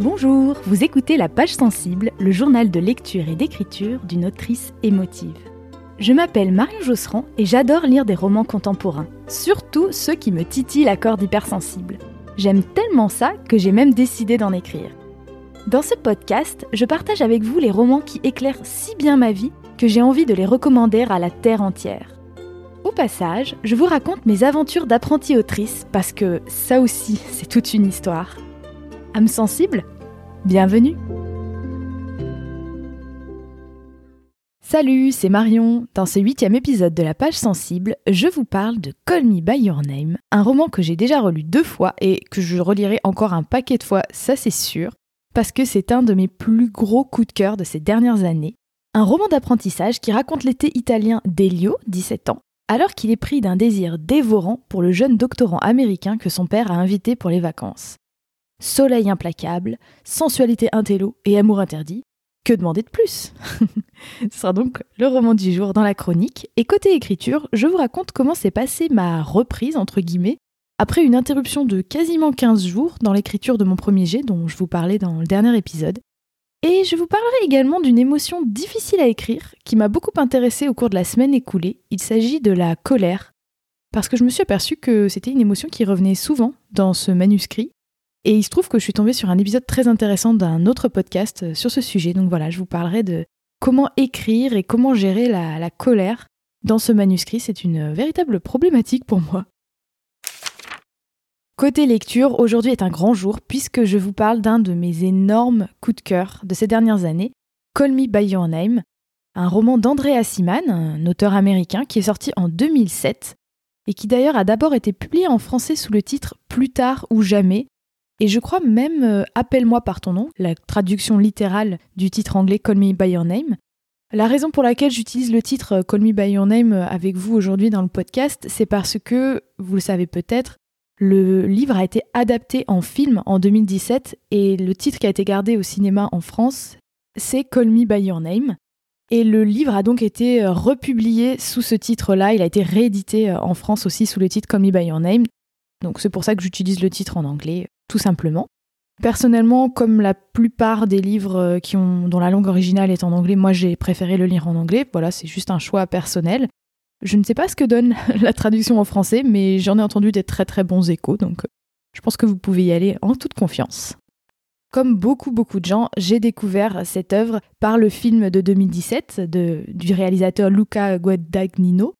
Bonjour, vous écoutez La Page Sensible, le journal de lecture et d'écriture d'une autrice émotive. Je m'appelle Marion Josserand et j'adore lire des romans contemporains, surtout ceux qui me titillent la corde hypersensible. J'aime tellement ça que j'ai même décidé d'en écrire. Dans ce podcast, je partage avec vous les romans qui éclairent si bien ma vie que j'ai envie de les recommander à la terre entière. Au passage, je vous raconte mes aventures d'apprentie autrice parce que ça aussi, c'est toute une histoire. Âme sensible Bienvenue Salut, c'est Marion. Dans ce huitième épisode de la page sensible, je vous parle de Call Me By Your Name, un roman que j'ai déjà relu deux fois et que je relirai encore un paquet de fois, ça c'est sûr, parce que c'est un de mes plus gros coups de cœur de ces dernières années. Un roman d'apprentissage qui raconte l'été italien d'Elio, 17 ans, alors qu'il est pris d'un désir dévorant pour le jeune doctorant américain que son père a invité pour les vacances. Soleil implacable, sensualité intello et amour interdit, que demander de plus? Ce sera donc le roman du jour dans la chronique. Et côté écriture, je vous raconte comment s'est passée ma reprise, entre guillemets, après une interruption de quasiment 15 jours dans l'écriture de mon premier jet dont je vous parlais dans le dernier épisode. Et je vous parlerai également d'une émotion difficile à écrire qui m'a beaucoup intéressée au cours de la semaine écoulée. Il s'agit de la colère. Parce que je me suis aperçue que c'était une émotion qui revenait souvent dans ce manuscrit et il se trouve que je suis tombée sur un épisode très intéressant d'un autre podcast euh, sur ce sujet. Donc voilà, je vous parlerai de comment écrire et comment gérer la, colère dans ce manuscrit. C'est une véritable problématique pour moi. Côté lecture, aujourd'hui est un grand jour puisque je vous parle d'un de mes énormes coups de cœur de ces dernières années, Call Me By Your Name, un roman d'André Siman, un auteur américain qui est sorti en 2007 et qui d'ailleurs a d'abord été publié en français sous le titre Plus tard ou jamais et je crois même euh, Appelle-moi par ton nom, la traduction littérale du titre anglais Call Me By Your Name. La raison pour laquelle j'utilise le titre euh, Call Me By Your Name euh, avec vous aujourd'hui dans le podcast, c'est parce que, vous le savez peut-être, le livre a été adapté en film en 2017 et le titre qui a été gardé au cinéma en France, c'est Call Me By Your Name. Et le livre a donc été republié sous ce titre-là, il a été réédité en France aussi sous le titre Call Me By Your Name. Donc c'est pour ça que j'utilise le titre en anglais tout simplement. Personnellement, comme la plupart des livres euh, dont la langue originale est en anglais, moi j'ai préféré le lire en anglais. Voilà, c'est juste un choix personnel. Je ne sais pas ce que donne la traduction en français, mais j'en ai entendu des très très bons échos, donc euh, je pense que vous pouvez y aller en toute confiance. Comme beaucoup beaucoup de gens, j'ai découvert cette œuvre par le film de 2017 de, du réalisateur Luca Guadagnino.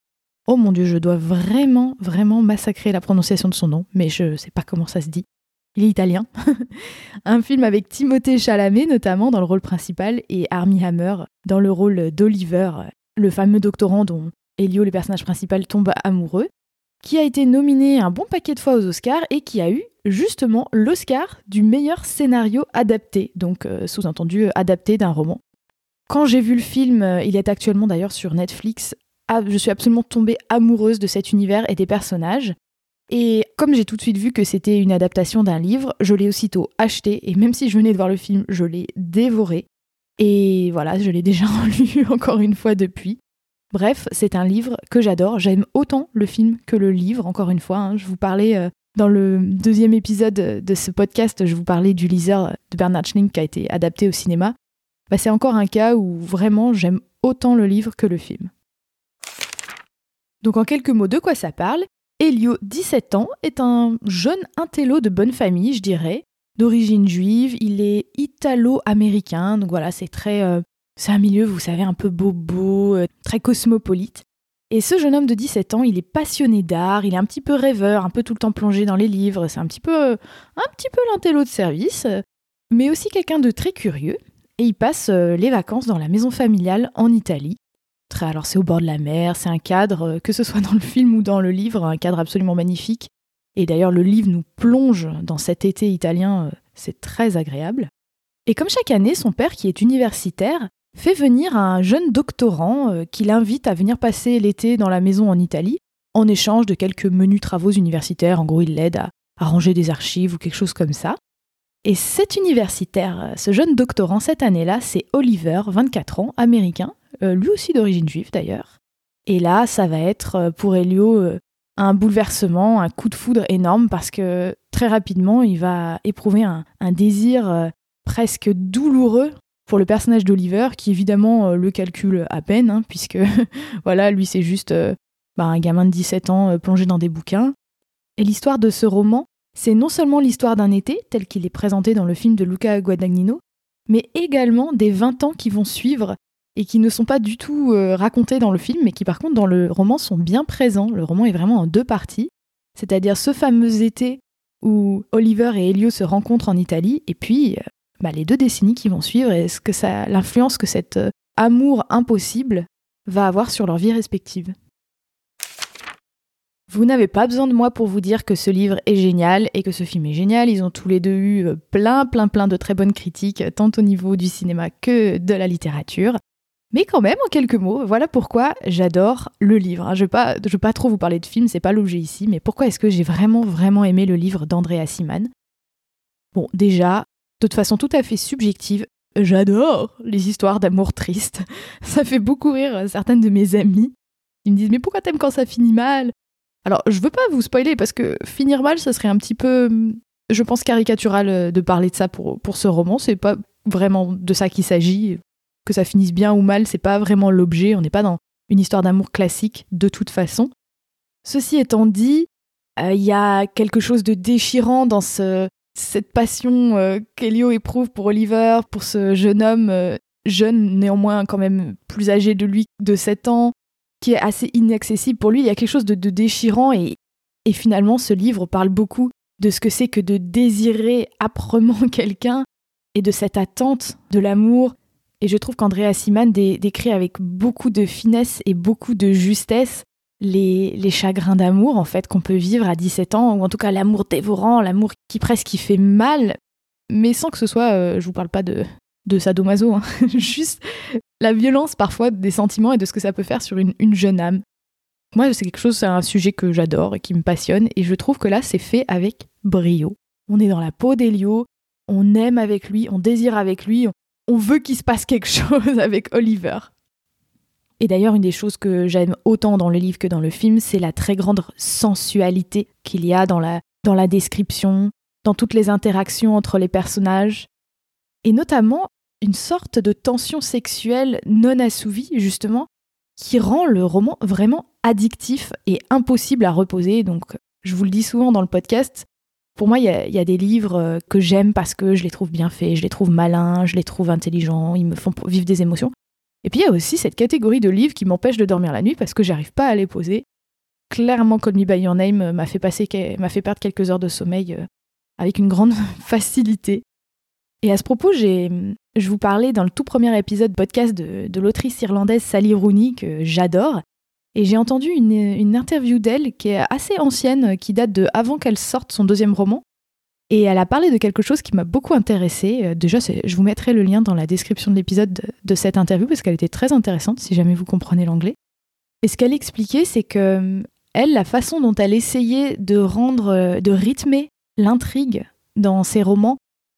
Oh mon dieu, je dois vraiment vraiment massacrer la prononciation de son nom, mais je ne sais pas comment ça se dit il est italien. un film avec Timothée Chalamet notamment dans le rôle principal et Armie Hammer dans le rôle d'Oliver, le fameux doctorant dont Elio, le personnage principal, tombe amoureux, qui a été nominé un bon paquet de fois aux Oscars et qui a eu justement l'Oscar du meilleur scénario adapté, donc euh, sous-entendu euh, adapté d'un roman. Quand j'ai vu le film, euh, il est actuellement d'ailleurs sur Netflix, ah, je suis absolument tombée amoureuse de cet univers et des personnages. Et comme j'ai tout de suite vu que c'était une adaptation d'un livre, je l'ai aussitôt acheté et même si je venais de voir le film, je l'ai dévoré. Et voilà, je l'ai déjà lu encore une fois depuis. Bref, c'est un livre que j'adore. J'aime autant le film que le livre, encore une fois. Hein. Je vous parlais euh, dans le deuxième épisode de ce podcast, je vous parlais du Liseur de Bernard Schling qui a été adapté au cinéma. Bah, c'est encore un cas où vraiment j'aime autant le livre que le film. Donc en quelques mots, de quoi ça parle? Elio, 17 ans, est un jeune intello de bonne famille, je dirais, d'origine juive. Il est italo-américain, donc voilà, c'est très. Euh, un milieu, vous savez, un peu bobo, euh, très cosmopolite. Et ce jeune homme de 17 ans, il est passionné d'art, il est un petit peu rêveur, un peu tout le temps plongé dans les livres, c'est un petit peu, euh, un petit peu l'intello de service, mais aussi quelqu'un de très curieux. Et il passe les vacances dans la maison familiale en Italie. Alors c'est au bord de la mer, c'est un cadre, euh, que ce soit dans le film ou dans le livre, un cadre absolument magnifique. Et d'ailleurs le livre nous plonge dans cet été italien, euh, c'est très agréable. Et comme chaque année, son père, qui est universitaire, fait venir un jeune doctorant euh, qui l'invite à venir passer l'été dans la maison en Italie, en échange de quelques menus travaux universitaires. En gros, il l'aide à, ranger des archives ou quelque chose comme ça. Et cet universitaire, ce jeune doctorant cette année-là, c'est Oliver, 24 ans, américain, lui aussi d'origine juive d'ailleurs. Et là, ça va être euh, pour Elio euh, un bouleversement, un coup de foudre énorme parce que très rapidement, il va éprouver un, désir presque douloureux pour le personnage d'Oliver, qui évidemment le calcule à peine, hein, puisque voilà, lui c'est juste bah, un gamin de 17 ans plongé dans des bouquins. Et l'histoire de ce roman, c'est non seulement l'histoire d'un été, tel qu'il est présenté dans le film de Luca Guadagnino, mais également des 20 ans qui vont suivre et qui ne sont pas du tout euh, racontés dans le film, mais qui par contre dans le roman sont bien présents. Le roman est vraiment en deux parties, c'est-à-dire ce fameux été où Oliver et Elio se rencontrent en Italie, et puis euh, bah, les deux décennies qui vont suivre et ce que ça, l'influence que cet euh, amour impossible va avoir sur leur vie respective. Vous n'avez pas besoin de moi pour vous dire que ce livre est génial et que ce film est génial. Ils ont tous les deux eu plein, plein, plein de très bonnes critiques, tant au niveau du cinéma que de la littérature. Mais quand même, en quelques mots, voilà pourquoi j'adore le livre. Hein. Je ne vais, pas trop vous parler de film, c'est pas l'objet ici, mais pourquoi est-ce que j'ai vraiment, vraiment aimé le livre d'Andrea Siman Bon, déjà, de toute façon tout à fait subjective, j'adore les histoires d'amour triste. Ça fait beaucoup rire certaines de mes amies. Ils me disent Mais pourquoi t'aimes quand ça finit mal? Alors, je veux pas vous spoiler parce que finir mal, ça serait un petit peu, je pense, caricatural de parler de ça pour, pour ce roman. C'est pas vraiment de ça qu'il s'agit que ça finisse bien ou mal, c'est pas vraiment l'objet, on n'est pas dans une histoire d'amour classique de toute façon. Ceci étant dit, euh, il y a quelque chose de déchirant dans cette passion euh, qu'Elio éprouve pour Oliver, pour ce jeune homme, euh, jeune néanmoins quand même plus âgé de lui de 7 ans, qui est assez inaccessible pour lui. Il y a quelque chose de, déchirant et, et finalement ce livre parle beaucoup de ce que c'est que de désirer âprement quelqu'un et de cette attente de l'amour et je trouve qu'Andrea Siman décrit avec beaucoup de finesse et beaucoup de justesse les, chagrins d'amour en fait qu'on peut vivre à 17 ans, ou en tout cas l'amour dévorant, l'amour qui presque qui fait mal, mais sans que ce soit, euh, je vous parle pas de, de sadomaso, hein, juste la violence parfois des sentiments et de ce que ça peut faire sur une, une jeune âme. Moi, c'est quelque chose, c'est un sujet que j'adore et qui me passionne, et je trouve que là, c'est fait avec brio. On est dans la peau d'Elio, on aime avec lui, on désire avec lui, veut qu'il se passe quelque chose avec Oliver. Et d'ailleurs, une des choses que j'aime autant dans le livre que dans le film, c'est la très grande sensualité qu'il y a dans la, dans la description, dans toutes les interactions entre les personnages, et notamment une sorte de tension sexuelle non assouvie, justement, qui rend le roman vraiment addictif et impossible à reposer. Donc, je vous le dis souvent dans le podcast, pour moi, il y, a, des livres euh, que j'aime parce que je les trouve bien faits, je les trouve malins, je les trouve intelligents, ils me font vivre des émotions. Et puis il y a aussi cette catégorie de livres qui m'empêchent de dormir la nuit parce que j'arrive pas à les poser. Clairement, Call Me By Your Name m'a fait, fait perdre quelques heures de sommeil euh, avec une grande facilité. Et à ce propos, je vous parlais dans le tout premier épisode podcast de l'autrice irlandaise Sally Rooney, que j'adore, et j'ai entendu une, interview d'elle qui est assez ancienne, qui date de avant qu'elle sorte son deuxième roman. Et elle a parlé de quelque chose qui m'a beaucoup intéressée. Euh, déjà, je vous mettrai le lien dans la description de l'épisode de, cette interview parce qu'elle était très intéressante si jamais vous comprenez l'anglais. Et ce qu'elle expliquait, c'est que euh, elle, la façon dont elle essayait de rendre, euh, de rythmer l'intrigue dans ses romans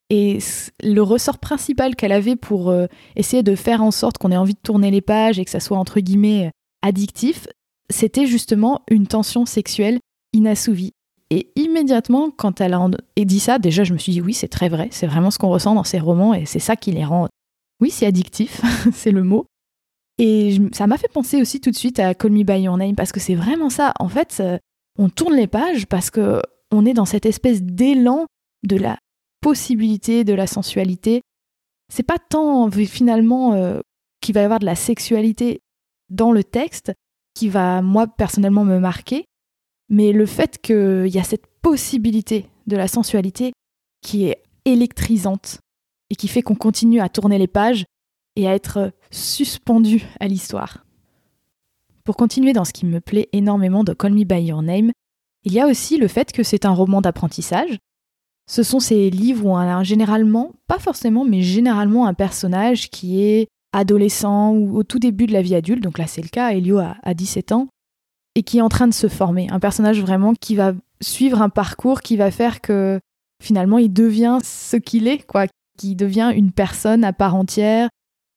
et le ressort principal qu'elle avait pour essayer de faire en sorte qu'on ait envie de tourner les pages et que ça soit entre guillemets addictif, c'était justement une tension sexuelle inassouvie. Et immédiatement, quand elle a dit ça, déjà je me suis dit oui, c'est très vrai, c'est vraiment ce qu'on ressent dans ces romans et c'est ça qui les rend. Oui, c'est addictif, c'est le mot. Et ça m'a fait penser aussi tout de suite à Call Me By Your Name parce que c'est vraiment ça. En fait, euh, on tourne les pages parce que on est dans cette espèce d'élan de la possibilité de la sensualité. C'est pas tant finalement euh, qu'il va y avoir de la sexualité dans le texte qui va, moi, personnellement, me marquer. Mais le fait qu'il y a cette possibilité de la sensualité qui est électrisante et qui fait qu'on continue à tourner les pages et à être suspendu à l'histoire. Pour continuer dans ce qui me plaît énormément de Call Me By Your Name, il y a aussi le fait que c'est un roman d'apprentissage. Ce sont ces livres où on a généralement, pas forcément, mais généralement un personnage qui est adolescent ou au tout début de la vie adulte, donc là c'est le cas, Elio a, 17 ans, et qui est en train de se former. Un personnage vraiment qui va suivre un parcours qui va faire que finalement il devient ce qu'il est, quoi, qui devient une personne à part entière.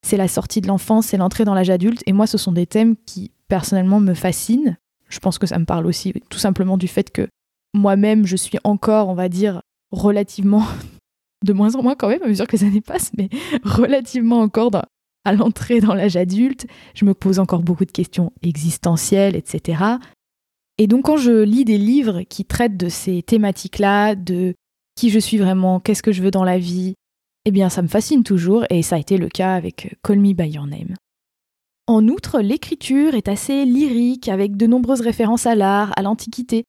C'est la sortie de l'enfance, c'est l'entrée dans l'âge adulte, et moi ce sont des thèmes qui personnellement me fascinent. Je pense que ça me parle aussi tout simplement du fait que moi-même je suis encore, on va dire, relativement de moins en moins quand même à mesure que les années passent, mais relativement encore à l'entrée dans l'âge adulte. Je me pose encore beaucoup de questions existentielles, etc. Et donc quand je lis des livres qui traitent de ces thématiques-là, de qui je suis vraiment, qu'est-ce que je veux dans la vie, eh bien ça me fascine toujours et ça a été le cas avec Call Me By Your Name. En outre, l'écriture est assez lyrique avec de nombreuses références à l'art, à l'antiquité.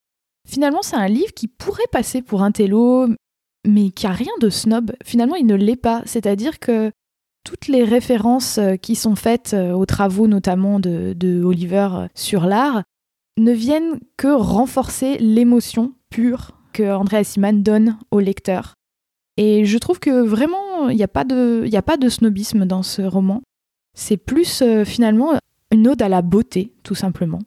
Finalement, c'est un livre qui pourrait passer pour un télo, mais qui a rien de snob. Finalement, il ne l'est pas. C'est-à-dire que toutes les références euh, qui sont faites euh, aux travaux notamment de, Oliver euh, sur l'art ne viennent que renforcer l'émotion pure que André Assiman donne au lecteur. Et je trouve que vraiment, il n'y a, pas de, a pas de snobisme dans ce roman. C'est plus finalement une ode à la beauté, tout simplement.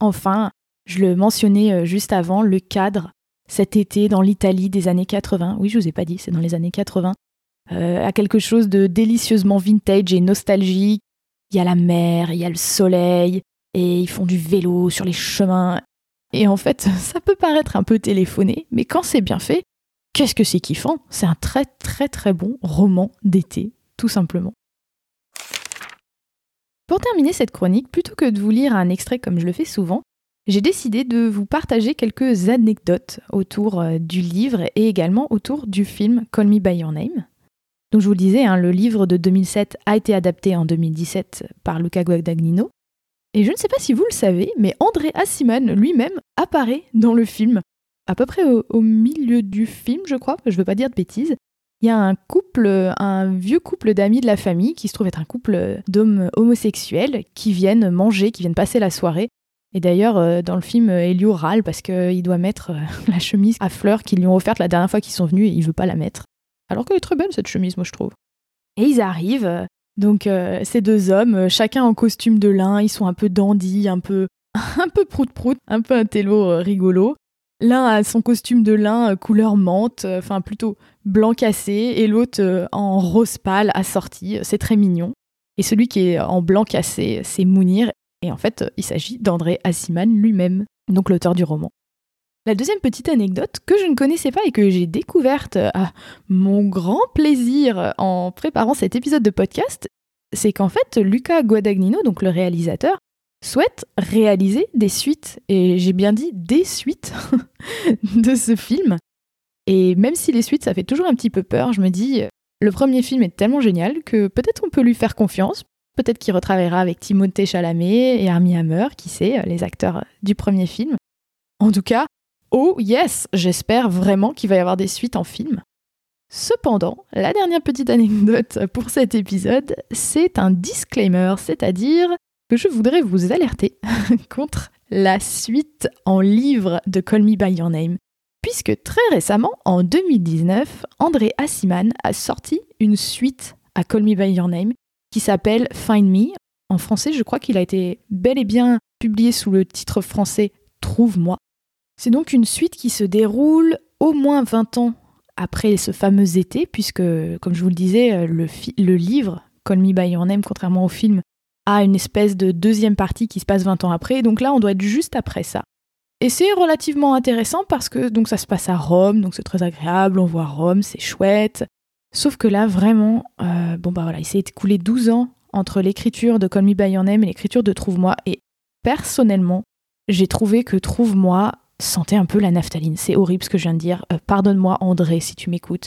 Enfin, je le mentionnais juste avant, le cadre cet été dans l'Italie des années 80. Oui, je vous ai pas dit, c'est dans les années 80. Euh, à quelque chose de délicieusement vintage et nostalgique. Il y a la mer, il y a le soleil, et ils font du vélo sur les chemins. Et en fait, ça peut paraître un peu téléphoné, mais quand c'est bien fait, qu'est-ce que c'est kiffant? C'est un très très très bon roman d'été, tout simplement. Pour terminer cette chronique, plutôt que de vous lire un extrait comme je le fais souvent, j'ai décidé de vous partager quelques anecdotes autour euh, du livre et également autour du film Call Me By Your Name. Donc je vous le disais, hein, le livre de 2007 a été adapté en 2017 par Luca Guadagnino. Et je ne sais pas si vous le savez, mais André Assiman lui-même apparaît dans le film, à peu près au, milieu du film, je crois, je ne veux pas dire de bêtises. Il y a un couple, un vieux couple d'amis de la famille qui se trouve être un couple d'hommes homosexuels qui viennent manger, qui viennent passer la soirée et d'ailleurs, euh, dans le film, Elio râle parce qu'il doit mettre euh, la chemise à fleurs qu'ils lui ont offerte la dernière fois qu'ils sont venus et il veut pas la mettre. Alors qu'elle est très belle cette chemise, moi je trouve. Et ils arrivent, euh, donc ces deux hommes, chacun en costume de lin, ils sont un peu dandy, un peu un peu prout-prout, un peu un télo rigolo. L'un a son costume de lin couleur menthe, enfin plutôt blanc cassé, et l'autre en rose pâle assorti. C'est très mignon. Et celui qui est en blanc cassé, c'est Mounir, et en fait, il s'agit d'André Assiman lui-même, donc l'auteur du roman. La deuxième petite anecdote que je ne connaissais pas et que j'ai découverte à mon grand plaisir en préparant cet épisode de podcast, c'est qu'en fait, Luca Guadagnino, donc le réalisateur, souhaite réaliser des suites, et j'ai bien dit des suites de ce film. Et même si les suites, ça fait toujours un petit peu peur, je me dis, le premier film est tellement génial que peut-être on peut lui faire confiance, Peut-être qu'il retravaillera avec Timothée Chalamet et Armie Hammer, qui sait, les acteurs du premier film. En tout cas, oh yes, j'espère vraiment qu'il va y avoir des suites en film. Cependant, la dernière petite anecdote pour cet épisode, c'est un disclaimer, c'est-à-dire que je voudrais vous alerter contre la suite en livre de Call Me By Your Name. Puisque très récemment, en 2019, André Assiman a sorti une suite à Call Me By Your Name qui s'appelle Find Me. En français, je crois qu'il a été bel et bien publié sous le titre français Trouve-moi. C'est donc une suite qui se déroule au moins 20 ans après ce fameux été, puisque, comme je vous le disais, le, le livre Call Me By Your Name, contrairement au film, a une espèce de deuxième partie qui se passe 20 ans après. Donc là, on doit être juste après ça. Et c'est relativement intéressant parce que donc ça se passe à Rome, donc c'est très agréable, on voit Rome, c'est chouette. Sauf que là, vraiment, euh, bon bah voilà, il s'est écoulé 12 ans entre l'écriture de Call Me By Your Name et l'écriture de Trouve-moi. Et personnellement, j'ai trouvé que Trouve-moi sentait un peu la naphtaline. C'est horrible ce que je viens de dire. Euh, pardonne-moi, André, si tu m'écoutes.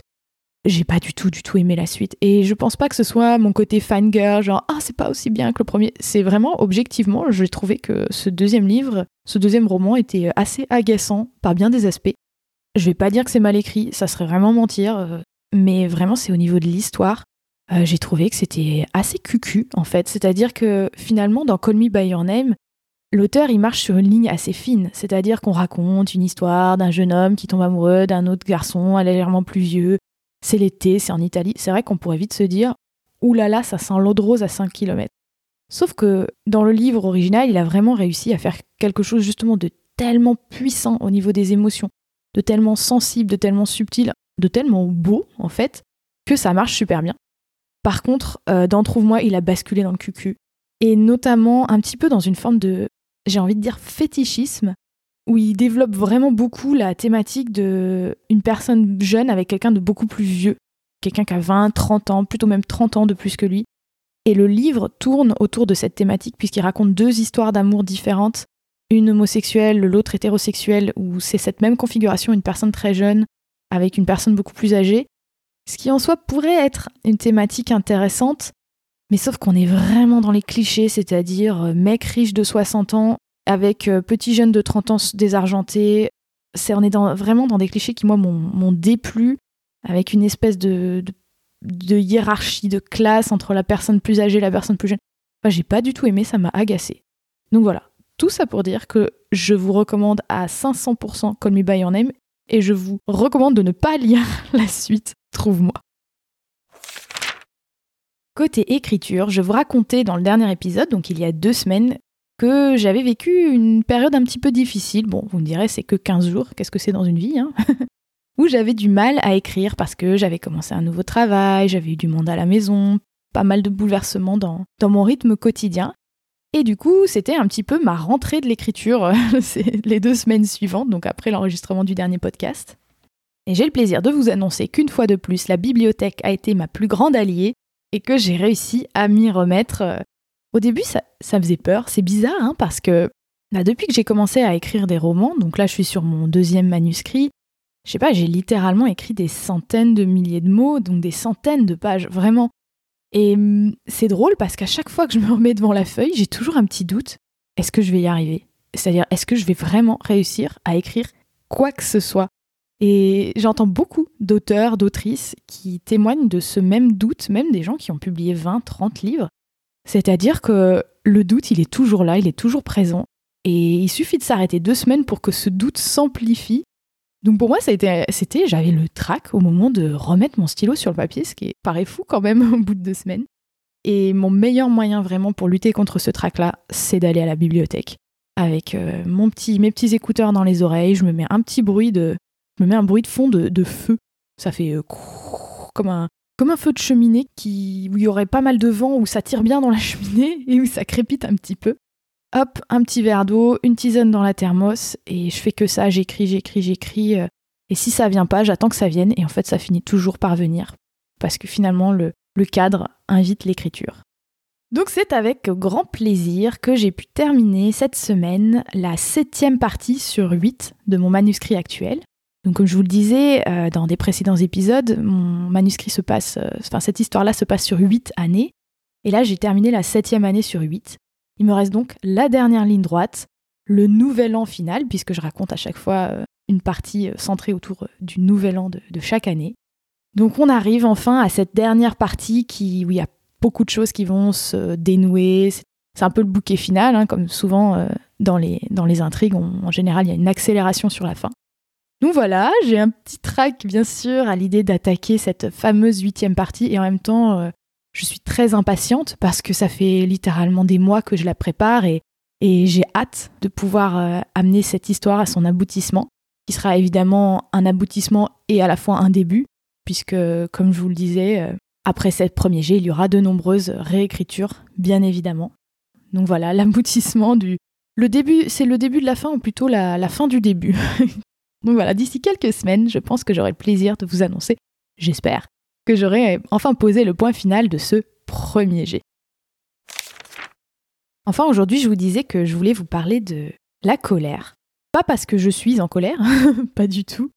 J'ai pas du tout, du tout aimé la suite. Et je pense pas que ce soit mon côté fangirl, genre, ah, c'est pas aussi bien que le premier. C'est vraiment, objectivement, j'ai trouvé que ce deuxième livre, ce deuxième roman était assez agaçant par bien des aspects. Je vais pas dire que c'est mal écrit, ça serait vraiment mentir. Euh, mais vraiment c'est au niveau de l'histoire. Euh, j'ai trouvé que c'était assez cucu en fait, c'est-à-dire que finalement dans Call Me By Your Name, l'auteur il marche sur une ligne assez fine, c'est-à-dire qu'on raconte une histoire d'un jeune homme qui tombe amoureux d'un autre garçon légèrement plus vieux, c'est l'été, c'est en Italie, c'est vrai qu'on pourrait vite se dire là, ça sent l'eau de rose à 5 km. Sauf que dans le livre original, il a vraiment réussi à faire quelque chose justement de tellement puissant au niveau des émotions, de tellement sensible, de tellement subtil, de tellement beau, en fait, que ça marche super bien. Par contre, euh, dans Trouve-moi, il a basculé dans le cucu. Et notamment un petit peu dans une forme de, j'ai envie de dire, fétichisme. où il développe vraiment beaucoup la thématique de une personne jeune avec quelqu'un de beaucoup plus vieux, quelqu'un qui a 20, 30 ans, plutôt même 30 ans de plus que lui. Et le livre tourne autour de cette thématique puisqu'il raconte deux histoires d'amour différentes, une homosexuelle, l'autre hétérosexuelle, où c'est cette même configuration, une personne très jeune avec une personne beaucoup plus âgée, ce qui en soi pourrait être une thématique intéressante, mais sauf qu'on est vraiment dans les clichés, c'est-à-dire euh, mec riche de 60 ans avec euh, petit jeune de 30 ans désargenté. On est vraiment dans des clichés qui, moi, m'ont, déplu, avec une espèce de, de, hiérarchie de classe entre la personne plus âgée et la personne plus jeune. Enfin, j'ai pas du tout aimé, ça m'a agacé. Donc voilà, tout ça pour dire que je vous recommande à 500% Call Me By Your Name et je vous recommande de ne pas lire la suite, trouve-moi. Côté écriture, je vous racontais dans le dernier épisode, donc il y a deux semaines, que j'avais vécu une période un petit peu difficile. Bon, vous me direz, c'est que 15 jours, qu'est-ce que c'est dans une vie hein Où j'avais du mal à écrire parce que j'avais commencé un nouveau travail, j'avais eu du monde à la maison, pas mal de bouleversements dans, dans mon rythme quotidien. Et du coup, c'était un petit peu ma rentrée de l'écriture les deux semaines suivantes, donc après l'enregistrement du dernier podcast. Et j'ai le plaisir de vous annoncer qu'une fois de plus, la bibliothèque a été ma plus grande alliée et que j'ai réussi à m'y remettre. Au début, ça, ça faisait peur, c'est bizarre, hein, parce que bah, depuis que j'ai commencé à écrire des romans, donc là je suis sur mon deuxième manuscrit, je sais pas, j'ai littéralement écrit des centaines de milliers de mots, donc des centaines de pages, vraiment. Et hum, c'est drôle parce qu'à chaque fois que je me remets devant la feuille, j'ai toujours un petit doute. Est-ce que je vais y arriver? C'est-à-dire, est-ce que je vais vraiment réussir à écrire quoi que ce soit? Et j'entends beaucoup d'auteurs, d'autrices qui témoignent de ce même doute, même des gens qui ont publié 20, 30 livres. C'est-à-dire que le doute, il est toujours là, il est toujours présent. Et il suffit de s'arrêter deux semaines pour que ce doute s'amplifie donc pour moi, c'était, j'avais le trac au moment de remettre mon stylo sur le papier, ce qui paraît fou quand même au bout de deux semaines. Et mon meilleur moyen vraiment pour lutter contre ce trac-là, c'est d'aller à la bibliothèque. Avec euh, mon petit, mes petits écouteurs dans les oreilles, je me mets un petit bruit de, je me mets un bruit de fond de, feu. Ça fait euh, comme un, comme un feu de cheminée qui, où il y aurait pas mal de vent, où ça tire bien dans la cheminée et où ça crépite un petit peu hop, un petit verre d'eau, une tisane dans la thermos, et je fais que ça, j'écris, j'écris, j'écris. Euh, et si ça vient pas, j'attends que ça vienne, et en fait, ça finit toujours par venir. Parce que finalement, le, le cadre invite l'écriture. Donc c'est avec grand plaisir que j'ai pu terminer cette semaine la septième partie sur huit de mon manuscrit actuel. Donc comme je vous le disais euh, dans des précédents épisodes, mon manuscrit se passe, euh, enfin cette histoire-là se passe sur huit années. Et là j'ai terminé la septième année sur huit. Il me reste donc la dernière ligne droite, le nouvel an final, puisque je raconte à chaque fois euh, une partie centrée autour du nouvel an de, chaque année. Donc on arrive enfin à cette dernière partie qui, où il y a beaucoup de choses qui vont se dénouer. C'est un peu le bouquet final, hein, comme souvent dans, les, dans les intrigues, en général il y a une accélération sur la fin. Donc voilà, j'ai un petit trac bien sûr à l'idée d'attaquer cette fameuse huitième partie et en même temps je suis très impatiente parce que ça fait littéralement des mois que je la prépare et, j'ai hâte de pouvoir euh, amener cette histoire à son aboutissement, qui sera évidemment un aboutissement et à la fois un début, puisque, comme je vous le disais, euh, après cette premier jet, il y aura de nombreuses réécritures, bien évidemment. Donc voilà, l'aboutissement du... Le début, c'est le début de la fin, ou plutôt la fin du début. Donc voilà, d'ici quelques semaines, je pense que j'aurai le plaisir de vous annoncer, j'espère, que j'aurais enfin posé le point final de ce premier jet. Enfin, aujourd'hui, je vous disais que je voulais vous parler de la colère. Pas parce que je suis en colère, pas du tout,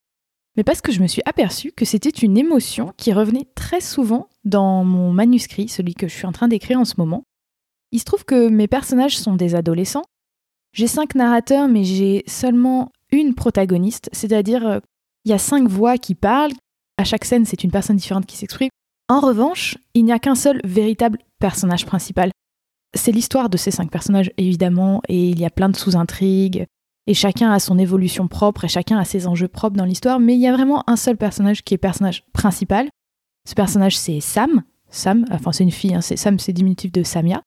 mais parce que je me suis aperçue que c'était une émotion qui revenait très souvent dans mon manuscrit, celui que je suis en train d'écrire en ce moment. Il se trouve que mes personnages sont des adolescents. J'ai cinq narrateurs, mais j'ai seulement une protagoniste, c'est-à-dire euh, il y a cinq voix qui parlent, à chaque scène, c'est une personne différente qui s'exprime. En revanche, il n'y a qu'un seul véritable personnage principal. C'est l'histoire de ces cinq personnages, évidemment, et il y a plein de sous-intrigues, et chacun a son évolution propre, et chacun a ses enjeux propres dans l'histoire, mais il y a vraiment un seul personnage qui est personnage principal. Ce personnage, c'est Sam. Sam, enfin c'est une fille, hein, c'est Sam, c'est diminutif de Samia.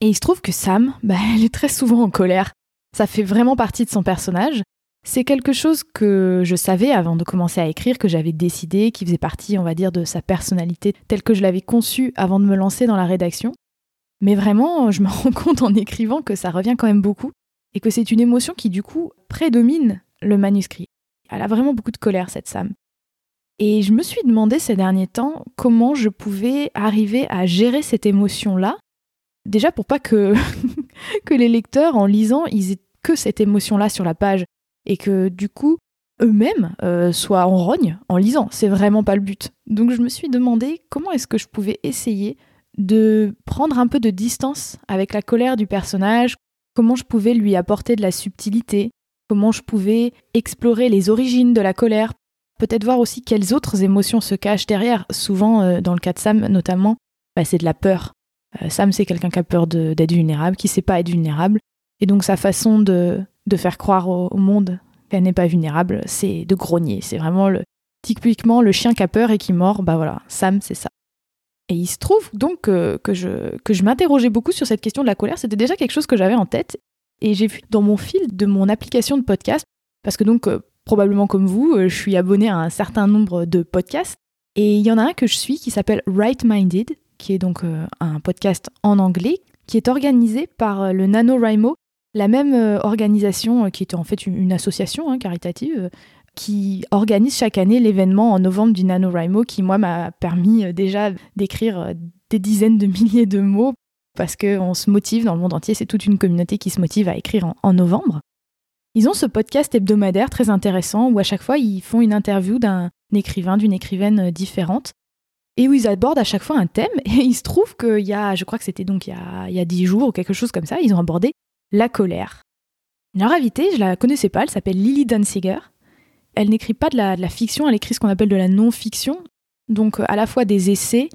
Et il se trouve que Sam, bah, elle est très souvent en colère. Ça fait vraiment partie de son personnage. C'est quelque chose que je savais avant de commencer à écrire, que j'avais décidé, qui faisait partie, on va dire, de sa personnalité telle que je l'avais conçue avant de me lancer dans la rédaction. Mais vraiment, je me rends compte en écrivant que ça revient quand même beaucoup. et que c'est une émotion qui du coup prédomine le manuscrit. Elle a vraiment beaucoup de colère, cette Sam. Et je me suis demandé ces derniers temps comment je pouvais arriver à gérer cette émotion-là. Déjà pour pas que, que les lecteurs, en lisant, ils aient que cette émotion-là sur la page. Et que du coup, eux-mêmes euh, soient en rogne en lisant. C'est vraiment pas le but. Donc je me suis demandé comment est-ce que je pouvais essayer de prendre un peu de distance avec la colère du personnage, comment je pouvais lui apporter de la subtilité, comment je pouvais explorer les origines de la colère, peut-être voir aussi quelles autres émotions se cachent derrière. Souvent, euh, dans le cas de Sam notamment, bah, c'est de la peur. Euh, Sam, c'est quelqu'un qui a peur d'être vulnérable, qui sait pas être vulnérable. Et donc sa façon de, de faire croire au, monde qu'elle n'est pas vulnérable, c'est de grogner. C'est vraiment le, typiquement le chien qui a peur et qui mord. Bah voilà, Sam, c'est ça. Et il se trouve donc que, je, que je m'interrogeais beaucoup sur cette question de la colère. C'était déjà quelque chose que j'avais en tête. Et j'ai vu dans mon fil de mon application de podcast, parce que donc, euh, probablement comme vous, euh, je suis abonné à un certain nombre de podcasts. Et il y en a un que je suis qui s'appelle Right Minded, qui est donc euh, un podcast en anglais, qui est organisé par le NaNoWriMo, la même organisation qui est en fait une, association hein, caritative qui organise chaque année l'événement en novembre du NaNoWriMo qui, moi, m'a permis euh, déjà d'écrire euh, des dizaines de milliers de mots parce qu'on se motive dans le monde entier, c'est toute une communauté qui se motive à écrire en, novembre. Ils ont ce podcast hebdomadaire très intéressant où à chaque fois ils font une interview d'un écrivain, d'une écrivaine euh, différente et où ils abordent à chaque fois un thème. Et il se trouve qu'il y a, je crois que c'était donc il y a, il y a 10 jours ou quelque chose comme ça, ils ont abordé la colère. Leur invitée, je la connaissais pas, elle s'appelle Lily Danziger elle n'écrit pas de la, fiction, elle écrit ce qu'on appelle de la non-fiction, donc euh, à la fois des essais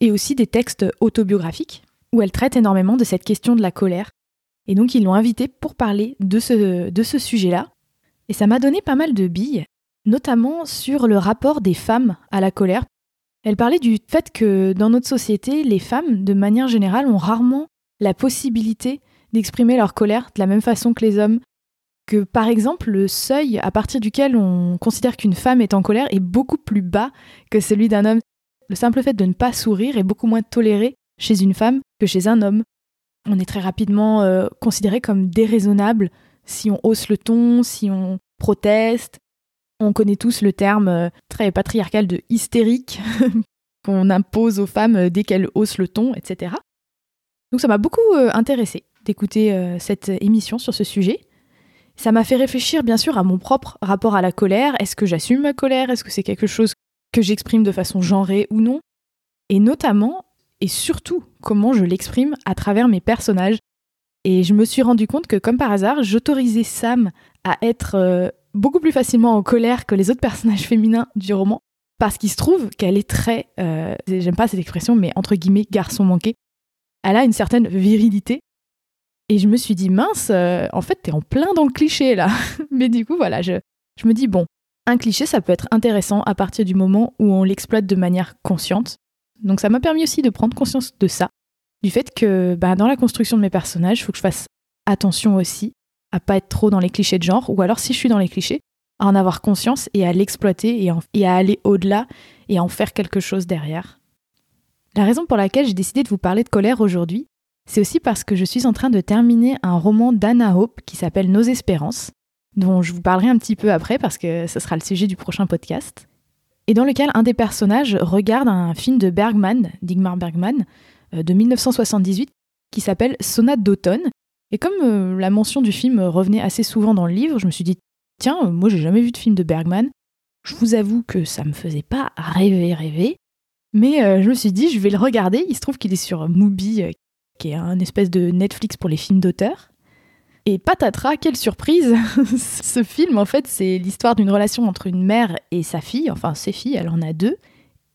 et aussi des textes autobiographiques, où elle traite énormément de cette question de la colère. Et donc ils l'ont invitée pour parler de ce, de ce sujet-là. Et ça m'a donné pas mal de billes, notamment sur le rapport des femmes à la colère. Elle parlait du fait que dans notre société, les femmes, de manière générale, ont rarement la possibilité d'exprimer leur colère de la même façon que les hommes, que par exemple le seuil à partir duquel on considère qu'une femme est en colère est beaucoup plus bas que celui d'un homme. Le simple fait de ne pas sourire est beaucoup moins toléré chez une femme que chez un homme. On est très rapidement euh, considéré comme déraisonnable si on hausse le ton, si on proteste. On connaît tous le terme euh, très patriarcal de hystérique qu'on impose aux femmes euh, dès qu'elles haussent le ton, etc. Donc ça m'a beaucoup intéressé d'écouter cette émission sur ce sujet. Ça m'a fait réfléchir bien sûr à mon propre rapport à la colère. Est-ce que j'assume ma colère? Est-ce que c'est quelque chose que j'exprime de façon genrée ou non? Et notamment, et surtout, comment je l'exprime à travers mes personnages. Et je me suis rendu compte que, comme par hasard, j'autorisais Sam à être euh, beaucoup plus facilement en colère que les autres personnages féminins du roman, parce qu'il se trouve qu'elle est très, euh, j'aime pas cette expression, mais entre guillemets, garçon manqué. Elle a une certaine virilité et je me suis dit, mince, euh, en fait, t'es en plein dans le cliché là. Mais du coup, voilà, je, je me dis, bon, un cliché, ça peut être intéressant à partir du moment où on l'exploite de manière consciente. Donc ça m'a permis aussi de prendre conscience de ça, du fait que bah, dans la construction de mes personnages, il faut que je fasse attention aussi à pas être trop dans les clichés de genre, ou alors si je suis dans les clichés, à en avoir conscience et à l'exploiter et, et, à aller au-delà et à en faire quelque chose derrière. La raison pour laquelle j'ai décidé de vous parler de colère aujourd'hui, c'est aussi parce que je suis en train de terminer un roman d'Anna Hope qui s'appelle Nos Espérances, dont je vous parlerai un petit peu après parce que ce sera le sujet du prochain podcast, et dans lequel un des personnages regarde un film de Bergman, d'Igmar Bergman, euh, de 1978, qui s'appelle Sonate d'automne. Et comme euh, la mention du film revenait assez souvent dans le livre, je me suis dit, tiens, euh, moi j'ai jamais vu de film de Bergman. Je vous avoue que ça me faisait pas rêver, rêver. Mais je me suis dit, je vais le regarder. Il se trouve qu'il est sur Mubi, qui est un espèce de Netflix pour les films d'auteur. Et patatras, quelle surprise Ce film, en fait, c'est l'histoire d'une relation entre une mère et sa fille, enfin ses filles, elle en a deux.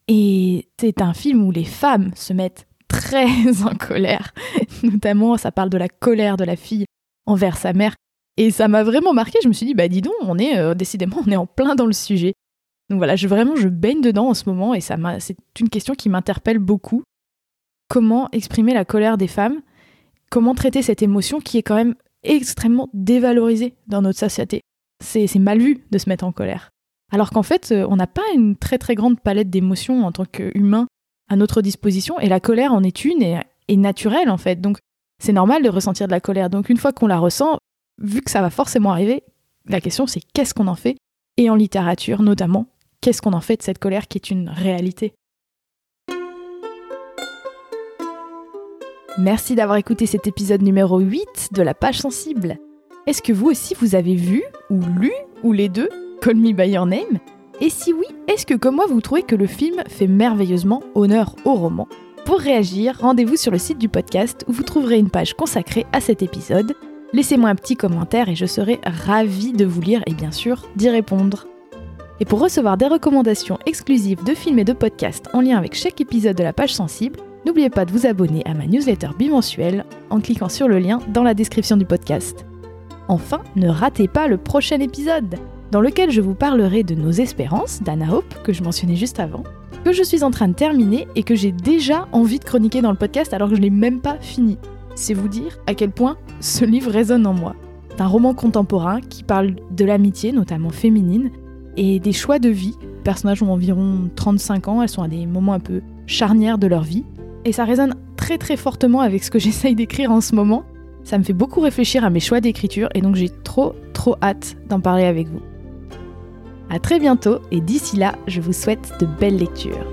Et c'est un film où les femmes se mettent très en colère. Notamment, ça parle de la colère de la fille envers sa mère. Et ça m'a vraiment marqué. Je me suis dit, bah dis donc, on est euh, décidément, on est en plein dans le sujet. Donc voilà, je, vraiment, je baigne dedans en ce moment et ça c'est une question qui m'interpelle beaucoup comment exprimer la colère des femmes, comment traiter cette émotion qui est quand même extrêmement dévalorisée dans notre société. C'est mal vu de se mettre en colère. Alors qu'en fait, euh, on n'a pas une très très grande palette d'émotions en tant qu'humain à notre disposition, et la colère en est une et, naturelle en fait. Donc c'est normal de ressentir de la colère. Donc une fois qu'on la ressent, vu que ça va forcément arriver, la question c'est qu'est-ce qu'on en fait? Et en littérature notamment, qu'est-ce qu'on en fait de cette colère qui est une réalité? Merci d'avoir écouté cet épisode numéro 8 de la page sensible. Est-ce que vous aussi vous avez vu, ou lu, ou les deux, Call Me By Your Name? Et si oui, est-ce que comme moi vous trouvez que le film fait merveilleusement honneur au roman? Pour réagir, rendez-vous sur le site du podcast où vous trouverez une page consacrée à cet épisode. Laissez-moi un petit commentaire et je serai ravie de vous lire et bien sûr d'y répondre. Et pour recevoir des recommandations exclusives de films et de podcasts en lien avec chaque épisode de la page sensible, N'oubliez pas de vous abonner à ma newsletter bimensuelle en cliquant sur le lien dans la description du podcast. Enfin, ne ratez pas le prochain épisode, dans lequel je vous parlerai de Nos Espérances d'Anna Hope, que je mentionnais juste avant, que je suis en train de terminer et que j'ai déjà envie de chroniquer dans le podcast alors que je ne l'ai même pas fini. C'est vous dire à quel point ce livre résonne en moi. C'est un roman contemporain qui parle de l'amitié, notamment féminine, et des choix de vie. Les personnages ont environ 35 ans, elles sont à des moments un peu charnières de leur vie. Et ça résonne très très fortement avec ce que j'essaye d'écrire en ce moment. Ça me fait beaucoup réfléchir à mes choix d'écriture et donc j'ai trop trop hâte d'en parler avec vous. A très bientôt et d'ici là, je vous souhaite de belles lectures.